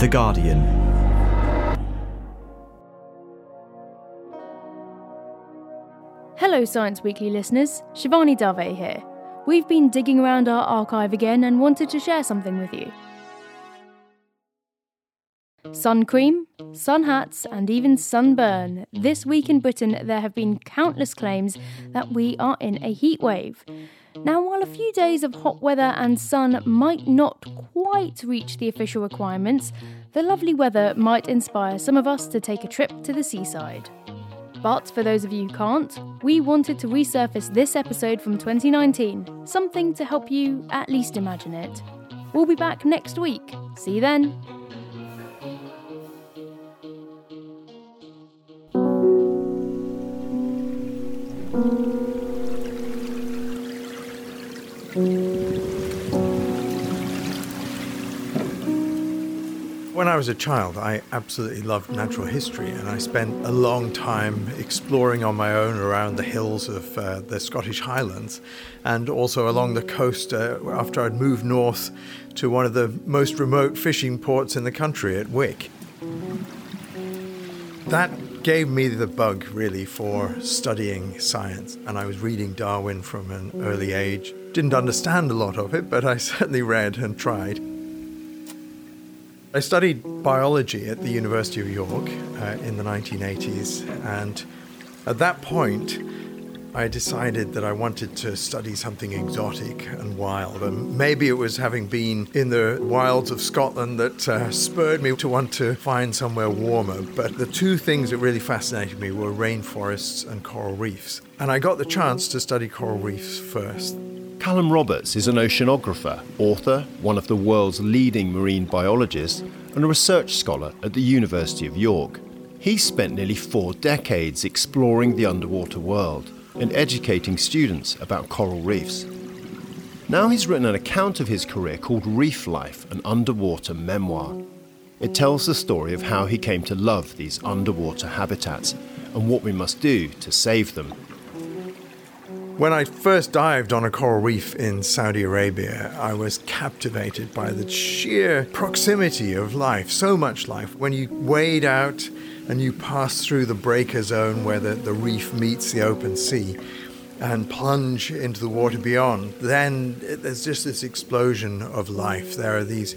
The Guardian. Hello, Science Weekly listeners. Shivani Dave here. We've been digging around our archive again and wanted to share something with you. Sun cream, sun hats, and even sunburn. This week in Britain, there have been countless claims that we are in a heat wave. Now, while a few days of hot weather and sun might not quite reach the official requirements, the lovely weather might inspire some of us to take a trip to the seaside. But for those of you who can't, we wanted to resurface this episode from 2019, something to help you at least imagine it. We'll be back next week. See you then. When I was a child, I absolutely loved natural history, and I spent a long time exploring on my own around the hills of uh, the Scottish Highlands and also along the coast uh, after I'd moved north to one of the most remote fishing ports in the country at Wick. That gave me the bug really for studying science, and I was reading Darwin from an early age. Didn't understand a lot of it, but I certainly read and tried. I studied biology at the University of York uh, in the 1980s, and at that point, I decided that I wanted to study something exotic and wild. And maybe it was having been in the wilds of Scotland that uh, spurred me to want to find somewhere warmer. But the two things that really fascinated me were rainforests and coral reefs. And I got the chance to study coral reefs first. Callum Roberts is an oceanographer, author, one of the world's leading marine biologists, and a research scholar at the University of York. He spent nearly four decades exploring the underwater world and educating students about coral reefs. Now he's written an account of his career called Reef Life, an underwater memoir. It tells the story of how he came to love these underwater habitats and what we must do to save them when I first dived on a coral reef in Saudi Arabia, I was captivated by the sheer proximity of life, so much life. When you wade out and you pass through the breaker zone where the, the reef meets the open sea and plunge into the water beyond, then there's just this explosion of life. There are these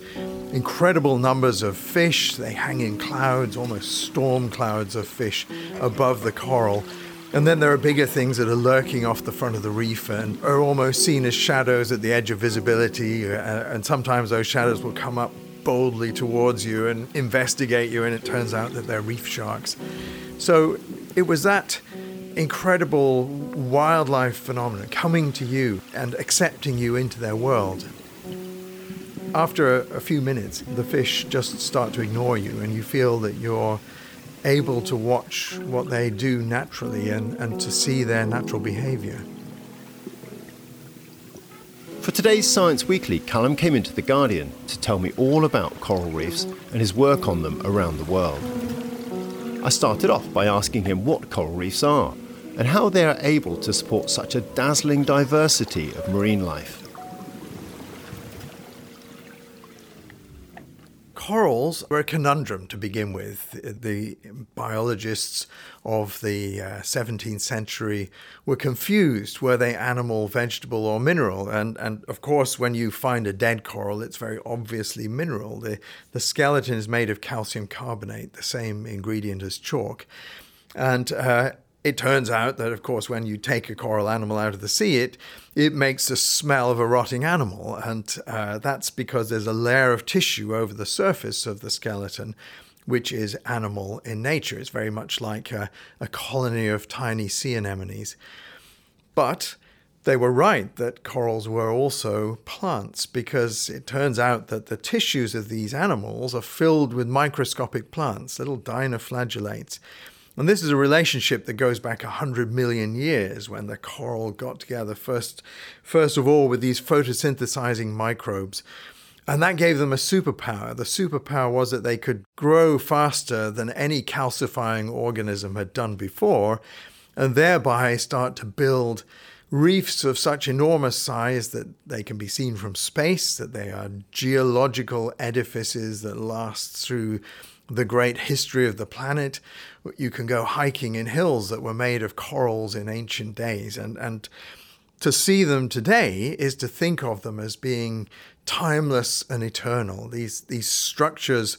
incredible numbers of fish. They hang in clouds, almost storm clouds of fish above the coral. And then there are bigger things that are lurking off the front of the reef and are almost seen as shadows at the edge of visibility. Uh, and sometimes those shadows will come up boldly towards you and investigate you, and it turns out that they're reef sharks. So it was that incredible wildlife phenomenon coming to you and accepting you into their world. After a, a few minutes, the fish just start to ignore you, and you feel that you're able to watch what they do naturally and, and to see their natural behaviour. For today's Science Weekly, Callum came into The Guardian to tell me all about coral reefs and his work on them around the world. I started off by asking him what coral reefs are and how they are able to support such a dazzling diversity of marine life. Corals were a conundrum to begin with. The biologists of the uh, 17th century were confused were they animal, vegetable, or mineral? And, and of course, when you find a dead coral, it's very obviously mineral. The, the skeleton is made of calcium carbonate, the same ingredient as chalk. And uh, it turns out that, of course, when you take a coral animal out of the sea, it it makes the smell of a rotting animal, and uh, that's because there's a layer of tissue over the surface of the skeleton, which is animal in nature. It's very much like a, a colony of tiny sea anemones, but they were right that corals were also plants because it turns out that the tissues of these animals are filled with microscopic plants, little dinoflagellates. And this is a relationship that goes back 100 million years when the coral got together, first, first of all, with these photosynthesizing microbes. And that gave them a superpower. The superpower was that they could grow faster than any calcifying organism had done before, and thereby start to build reefs of such enormous size that they can be seen from space, that they are geological edifices that last through the great history of the planet. You can go hiking in hills that were made of corals in ancient days. And, and to see them today is to think of them as being timeless and eternal. These, these structures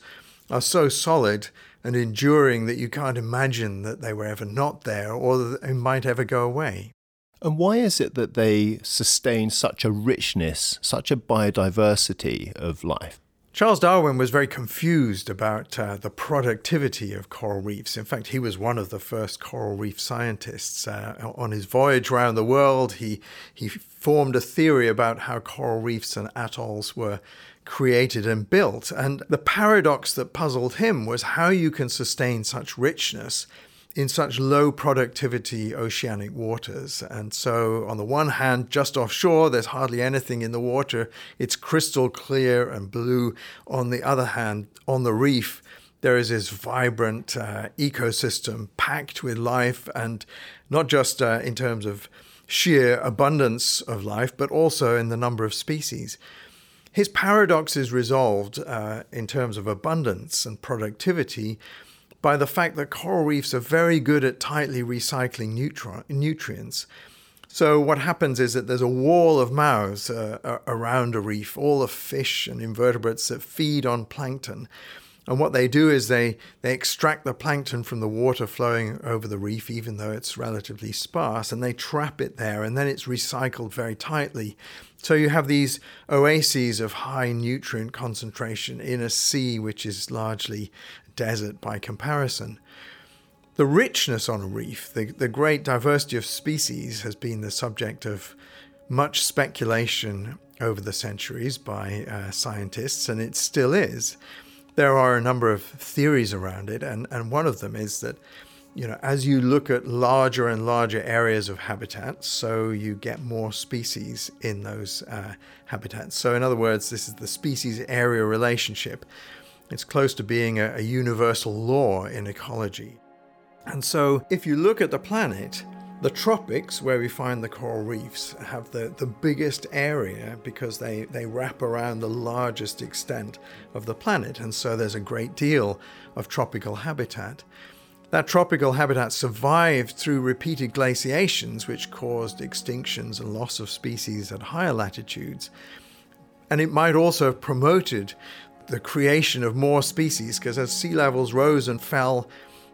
are so solid and enduring that you can't imagine that they were ever not there or that they might ever go away. And why is it that they sustain such a richness, such a biodiversity of life? Charles Darwin was very confused about uh, the productivity of coral reefs. In fact, he was one of the first coral reef scientists. Uh, on his voyage around the world, he, he formed a theory about how coral reefs and atolls were created and built. And the paradox that puzzled him was how you can sustain such richness in such low productivity oceanic waters. And so, on the one hand, just offshore, there's hardly anything in the water, it's crystal clear and blue. On the other hand, on the reef, there is this vibrant uh, ecosystem packed with life, and not just uh, in terms of sheer abundance of life, but also in the number of species. His paradox is resolved uh, in terms of abundance and productivity by the fact that coral reefs are very good at tightly recycling nutri- nutrients. So, what happens is that there's a wall of mouths uh, around a reef, all the fish and invertebrates that feed on plankton. And what they do is they, they extract the plankton from the water flowing over the reef, even though it's relatively sparse, and they trap it there, and then it's recycled very tightly. So you have these oases of high nutrient concentration in a sea which is largely desert by comparison. The richness on a reef, the, the great diversity of species, has been the subject of much speculation over the centuries by uh, scientists, and it still is. There are a number of theories around it, and, and one of them is that you know, as you look at larger and larger areas of habitats, so you get more species in those uh, habitats. So, in other words, this is the species area relationship. It's close to being a, a universal law in ecology. And so, if you look at the planet, the tropics, where we find the coral reefs, have the, the biggest area because they, they wrap around the largest extent of the planet, and so there's a great deal of tropical habitat. That tropical habitat survived through repeated glaciations, which caused extinctions and loss of species at higher latitudes. And it might also have promoted the creation of more species because as sea levels rose and fell,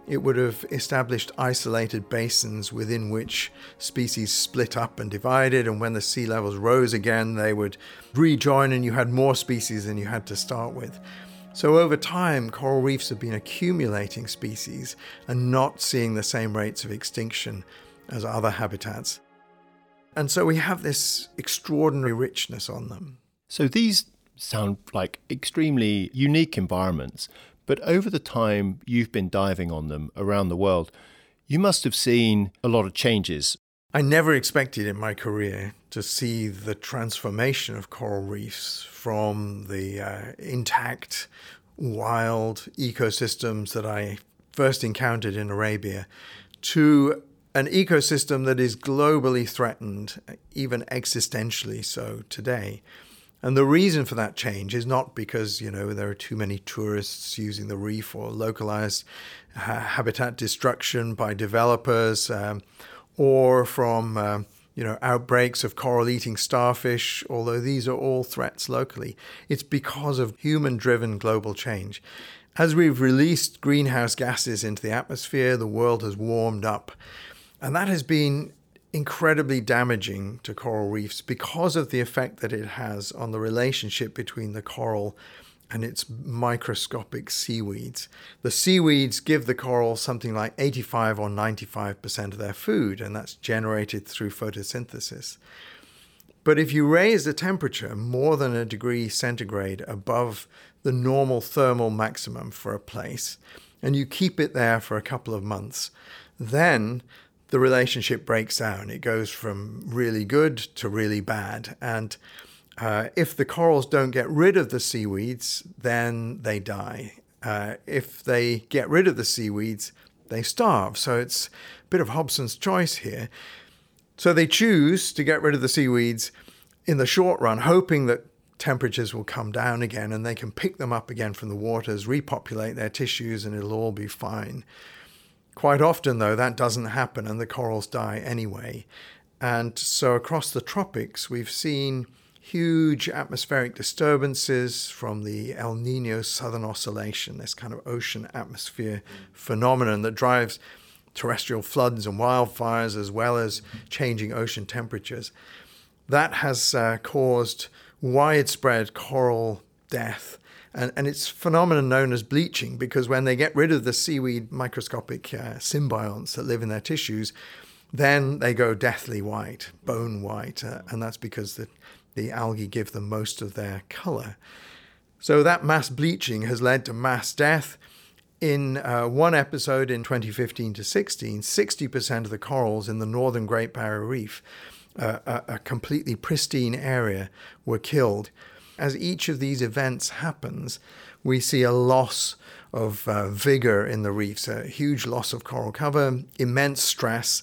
it would have established isolated basins within which species split up and divided. And when the sea levels rose again, they would rejoin, and you had more species than you had to start with. So, over time, coral reefs have been accumulating species and not seeing the same rates of extinction as other habitats. And so we have this extraordinary richness on them. So, these sound like extremely unique environments. But over the time you've been diving on them around the world, you must have seen a lot of changes. I never expected in my career to see the transformation of coral reefs from the uh, intact, wild ecosystems that I first encountered in Arabia to an ecosystem that is globally threatened, even existentially so today. And the reason for that change is not because, you know, there are too many tourists using the reef or localized ha- habitat destruction by developers um, or from, um, you know, outbreaks of coral eating starfish, although these are all threats locally. It's because of human driven global change. As we've released greenhouse gases into the atmosphere, the world has warmed up. And that has been incredibly damaging to coral reefs because of the effect that it has on the relationship between the coral and its microscopic seaweeds. The seaweeds give the coral something like 85 or 95% of their food, and that's generated through photosynthesis. But if you raise the temperature more than a degree centigrade above the normal thermal maximum for a place, and you keep it there for a couple of months, then the relationship breaks down. It goes from really good to really bad. And uh, if the corals don't get rid of the seaweeds, then they die. Uh, if they get rid of the seaweeds, they starve. So it's a bit of Hobson's choice here. So they choose to get rid of the seaweeds in the short run, hoping that temperatures will come down again and they can pick them up again from the waters, repopulate their tissues, and it'll all be fine. Quite often, though, that doesn't happen and the corals die anyway. And so across the tropics, we've seen huge atmospheric disturbances from the El Nino Southern Oscillation, this kind of ocean atmosphere phenomenon that drives terrestrial floods and wildfires as well as changing ocean temperatures. That has uh, caused widespread coral death. And, and it's phenomenon known as bleaching because when they get rid of the seaweed microscopic uh, symbionts that live in their tissues, then they go deathly white, bone white, uh, and that's because the, the algae give them most of their color. So that mass bleaching has led to mass death. In uh, one episode in 2015 to 16, 60% of the corals in the northern Great Barrier Reef, uh, a, a completely pristine area, were killed. As each of these events happens, we see a loss of uh, vigor in the reefs, a huge loss of coral cover, immense stress,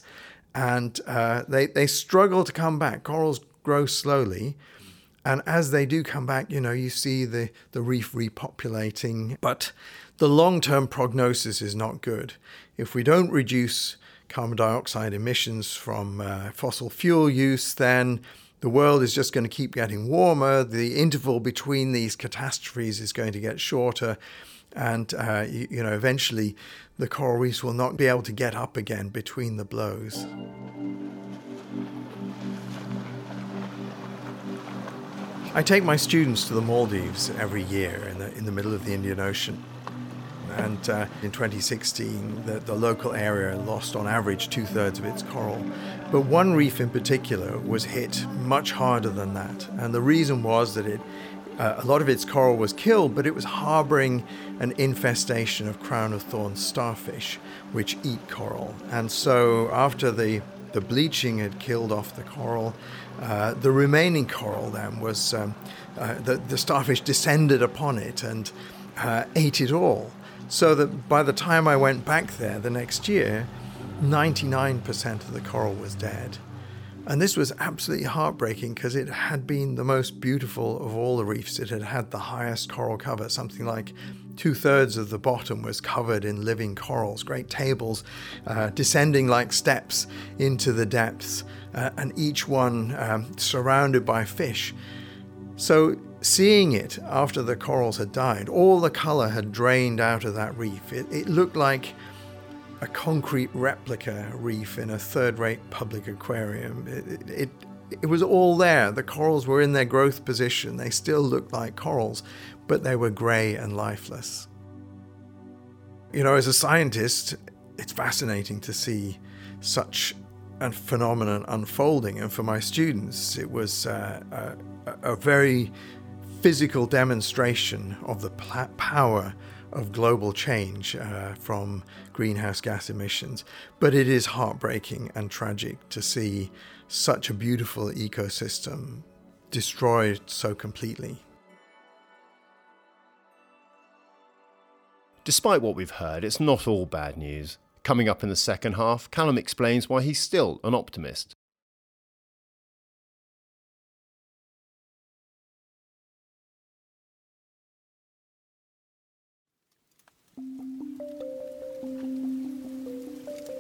and uh, they, they struggle to come back. Corals grow slowly. And as they do come back, you know, you see the, the reef repopulating. But the long term prognosis is not good. If we don't reduce carbon dioxide emissions from uh, fossil fuel use, then the world is just going to keep getting warmer. The interval between these catastrophes is going to get shorter. And, uh, you, you know, eventually the coral reefs will not be able to get up again between the blows. I take my students to the Maldives every year in the, in the middle of the Indian Ocean. And uh, in 2016, the, the local area lost on average two thirds of its coral. But one reef in particular was hit much harder than that. And the reason was that it, uh, a lot of its coral was killed, but it was harboring an infestation of crown of thorns starfish, which eat coral. And so, after the, the bleaching had killed off the coral, uh, the remaining coral then was um, uh, the, the starfish descended upon it and uh, ate it all. So that by the time I went back there the next year, 99% of the coral was dead. And this was absolutely heartbreaking because it had been the most beautiful of all the reefs. It had had the highest coral cover, something like two thirds of the bottom was covered in living corals, great tables uh, descending like steps into the depths, uh, and each one um, surrounded by fish. So, seeing it after the corals had died, all the color had drained out of that reef. It, it looked like a concrete replica reef in a third rate public aquarium. It, it, it, was all there. The corals were in their growth position. They still looked like corals, but they were grey and lifeless. You know, as a scientist, it's fascinating to see such a phenomenon unfolding. And for my students, it was uh, a, a very physical demonstration of the power of global change uh, from greenhouse gas emissions. But it is heartbreaking and tragic to see such a beautiful ecosystem destroyed so completely. Despite what we've heard, it's not all bad news. Coming up in the second half, Callum explains why he's still an optimist.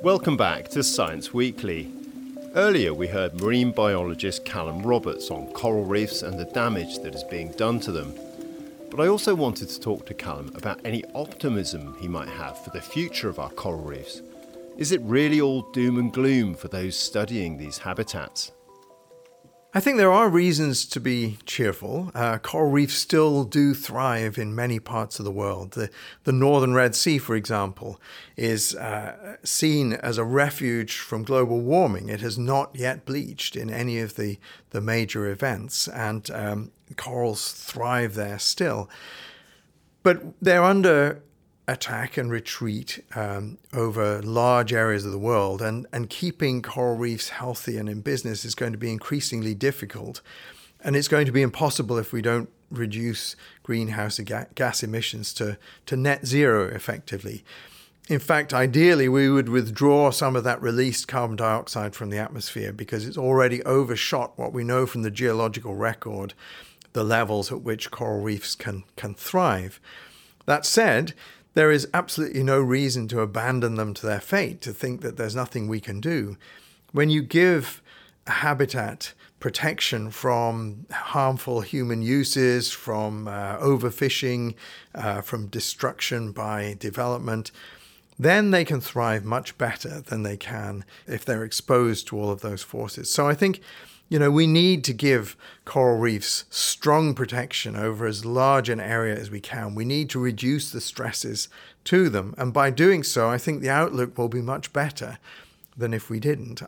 Welcome back to Science Weekly. Earlier, we heard marine biologist Callum Roberts on coral reefs and the damage that is being done to them. But I also wanted to talk to Callum about any optimism he might have for the future of our coral reefs. Is it really all doom and gloom for those studying these habitats? I think there are reasons to be cheerful. Uh, coral reefs still do thrive in many parts of the world. The, the northern Red Sea, for example, is uh, seen as a refuge from global warming. It has not yet bleached in any of the, the major events, and um, corals thrive there still. But they're under attack and retreat um, over large areas of the world, and, and keeping coral reefs healthy and in business is going to be increasingly difficult. And it's going to be impossible if we don't reduce greenhouse gas emissions to, to net zero effectively. In fact, ideally, we would withdraw some of that released carbon dioxide from the atmosphere because it's already overshot what we know from the geological record, the levels at which coral reefs can, can thrive. That said, there is absolutely no reason to abandon them to their fate, to think that there's nothing we can do. When you give a habitat protection from harmful human uses, from uh, overfishing, uh, from destruction by development, then they can thrive much better than they can if they're exposed to all of those forces. So I think, you know, we need to give coral reefs strong protection over as large an area as we can. We need to reduce the stresses to them. And by doing so, I think the outlook will be much better than if we didn't.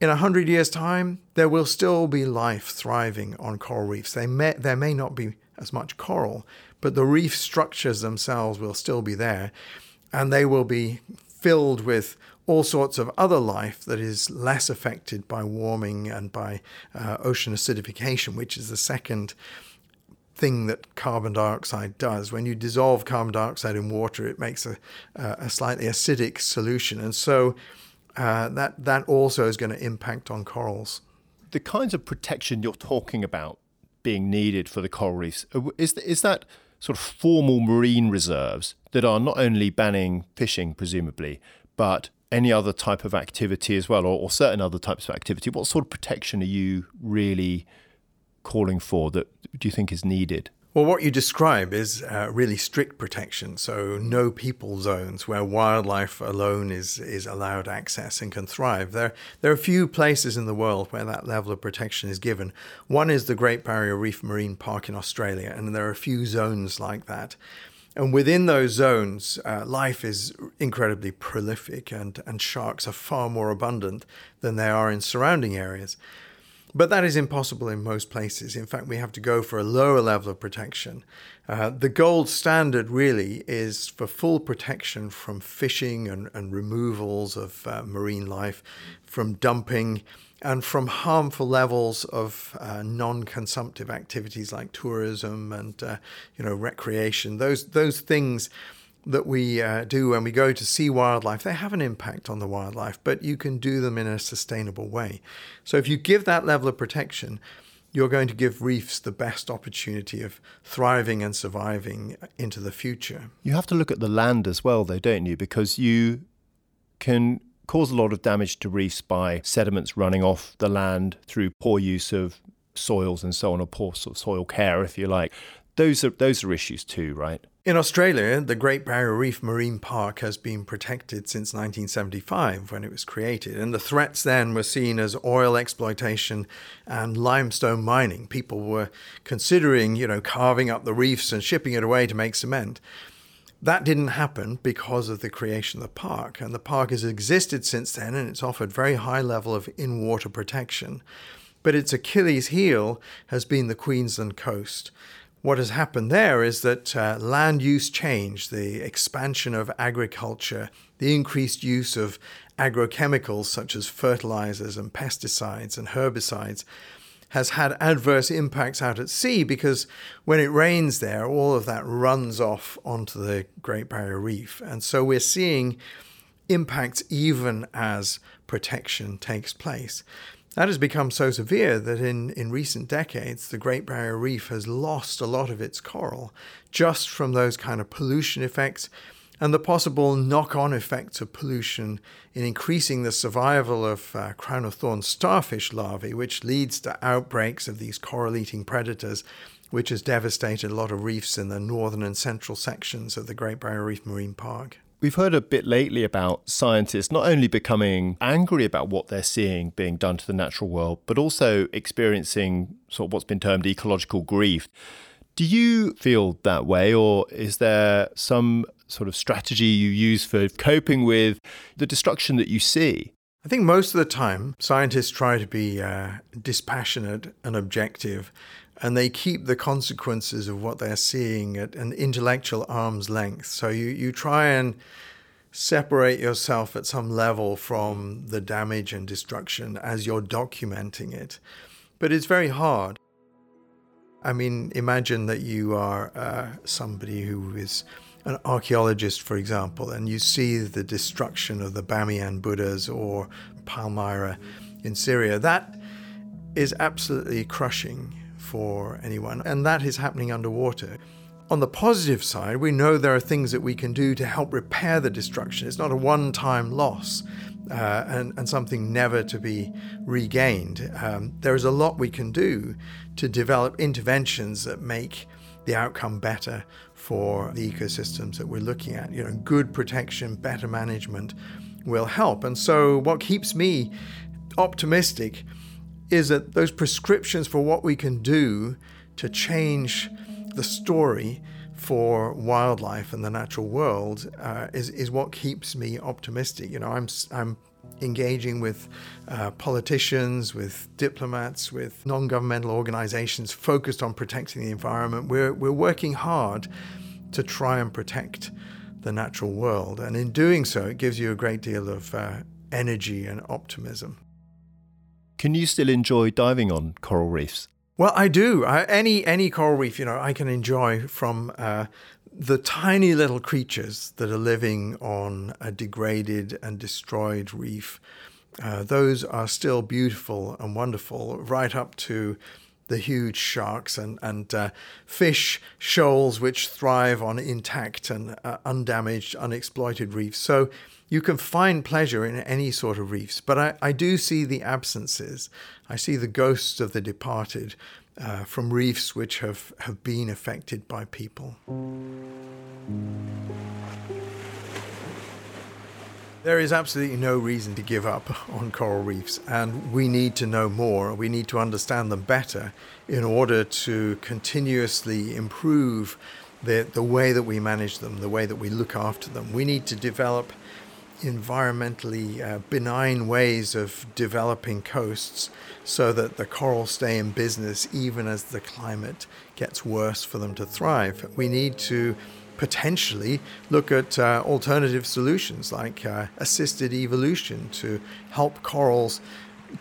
In a hundred years' time, there will still be life thriving on coral reefs. They may, there may not be as much coral, but the reef structures themselves will still be there, and they will be filled with all sorts of other life that is less affected by warming and by uh, ocean acidification, which is the second thing that carbon dioxide does. When you dissolve carbon dioxide in water, it makes a, a slightly acidic solution. And so uh, that that also is going to impact on corals. The kinds of protection you're talking about being needed for the coral reefs uh, is is that sort of formal marine reserves that are not only banning fishing, presumably, but any other type of activity as well, or, or certain other types of activity. What sort of protection are you really calling for that do you think is needed? Well, what you describe is uh, really strict protection. So, no people zones where wildlife alone is, is allowed access and can thrive. There, there are few places in the world where that level of protection is given. One is the Great Barrier Reef Marine Park in Australia, and there are a few zones like that. And within those zones, uh, life is incredibly prolific, and, and sharks are far more abundant than they are in surrounding areas. But that is impossible in most places. In fact, we have to go for a lower level of protection. Uh, the gold standard really is for full protection from fishing and, and removals of uh, marine life, from dumping, and from harmful levels of uh, non-consumptive activities like tourism and uh, you know recreation. Those those things that we uh, do when we go to see wildlife, they have an impact on the wildlife, but you can do them in a sustainable way. So if you give that level of protection, you're going to give reefs the best opportunity of thriving and surviving into the future. You have to look at the land as well, though, don't you? Because you can cause a lot of damage to reefs by sediments running off the land through poor use of soils and so on, or poor sort of soil care, if you like. Those are those are issues too, right? In Australia, the Great Barrier Reef Marine Park has been protected since 1975 when it was created, and the threats then were seen as oil exploitation and limestone mining. People were considering, you know, carving up the reefs and shipping it away to make cement. That didn't happen because of the creation of the park, and the park has existed since then and it's offered very high level of in-water protection. But its Achilles heel has been the Queensland coast what has happened there is that uh, land use change, the expansion of agriculture, the increased use of agrochemicals such as fertilizers and pesticides and herbicides has had adverse impacts out at sea because when it rains there, all of that runs off onto the Great Barrier Reef. And so we're seeing impacts even as protection takes place. That has become so severe that in, in recent decades, the Great Barrier Reef has lost a lot of its coral just from those kind of pollution effects and the possible knock on effects of pollution in increasing the survival of uh, crown of thorns starfish larvae, which leads to outbreaks of these coral eating predators, which has devastated a lot of reefs in the northern and central sections of the Great Barrier Reef Marine Park. We've heard a bit lately about scientists not only becoming angry about what they're seeing being done to the natural world, but also experiencing sort of what's been termed ecological grief. Do you feel that way, or is there some sort of strategy you use for coping with the destruction that you see? I think most of the time, scientists try to be uh, dispassionate and objective and they keep the consequences of what they're seeing at an intellectual arm's length. So you, you try and separate yourself at some level from the damage and destruction as you're documenting it. But it's very hard. I mean, imagine that you are uh, somebody who is an archaeologist, for example, and you see the destruction of the Bamiyan Buddhas or Palmyra in Syria, that is absolutely crushing for anyone, and that is happening underwater. On the positive side, we know there are things that we can do to help repair the destruction. It's not a one time loss. Uh, and, and something never to be regained. Um, there is a lot we can do to develop interventions that make the outcome better for the ecosystems that we're looking at. You know, good protection, better management will help. And so, what keeps me optimistic is that those prescriptions for what we can do to change the story for wildlife and the natural world uh, is is what keeps me optimistic. You know, I'm I'm engaging with uh, politicians, with diplomats, with non-governmental organizations focused on protecting the environment. We're we're working hard to try and protect the natural world, and in doing so, it gives you a great deal of uh, energy and optimism. Can you still enjoy diving on coral reefs? Well, I do. I, any any coral reef, you know, I can enjoy from uh, the tiny little creatures that are living on a degraded and destroyed reef. Uh, those are still beautiful and wonderful, right up to the huge sharks and, and uh, fish shoals which thrive on intact and uh, undamaged, unexploited reefs. So you can find pleasure in any sort of reefs, but I, I do see the absences. I see the ghosts of the departed uh, from reefs which have, have been affected by people. There is absolutely no reason to give up on coral reefs, and we need to know more. We need to understand them better in order to continuously improve the, the way that we manage them, the way that we look after them. We need to develop environmentally uh, benign ways of developing coasts so that the coral stay in business even as the climate gets worse for them to thrive. We need to potentially look at uh, alternative solutions like uh, assisted evolution to help corals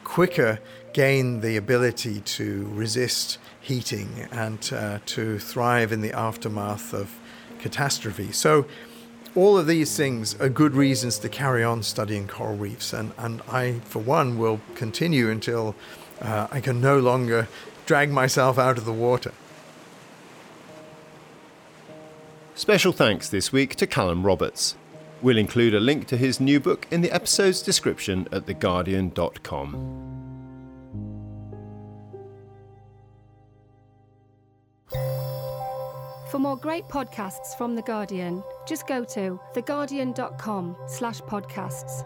quicker gain the ability to resist heating and uh, to thrive in the aftermath of catastrophe. So all of these things are good reasons to carry on studying coral reefs, and, and I, for one, will continue until uh, I can no longer drag myself out of the water. Special thanks this week to Callum Roberts. We'll include a link to his new book in the episode's description at theguardian.com. For more great podcasts from The Guardian, just go to theguardian.com slash podcasts.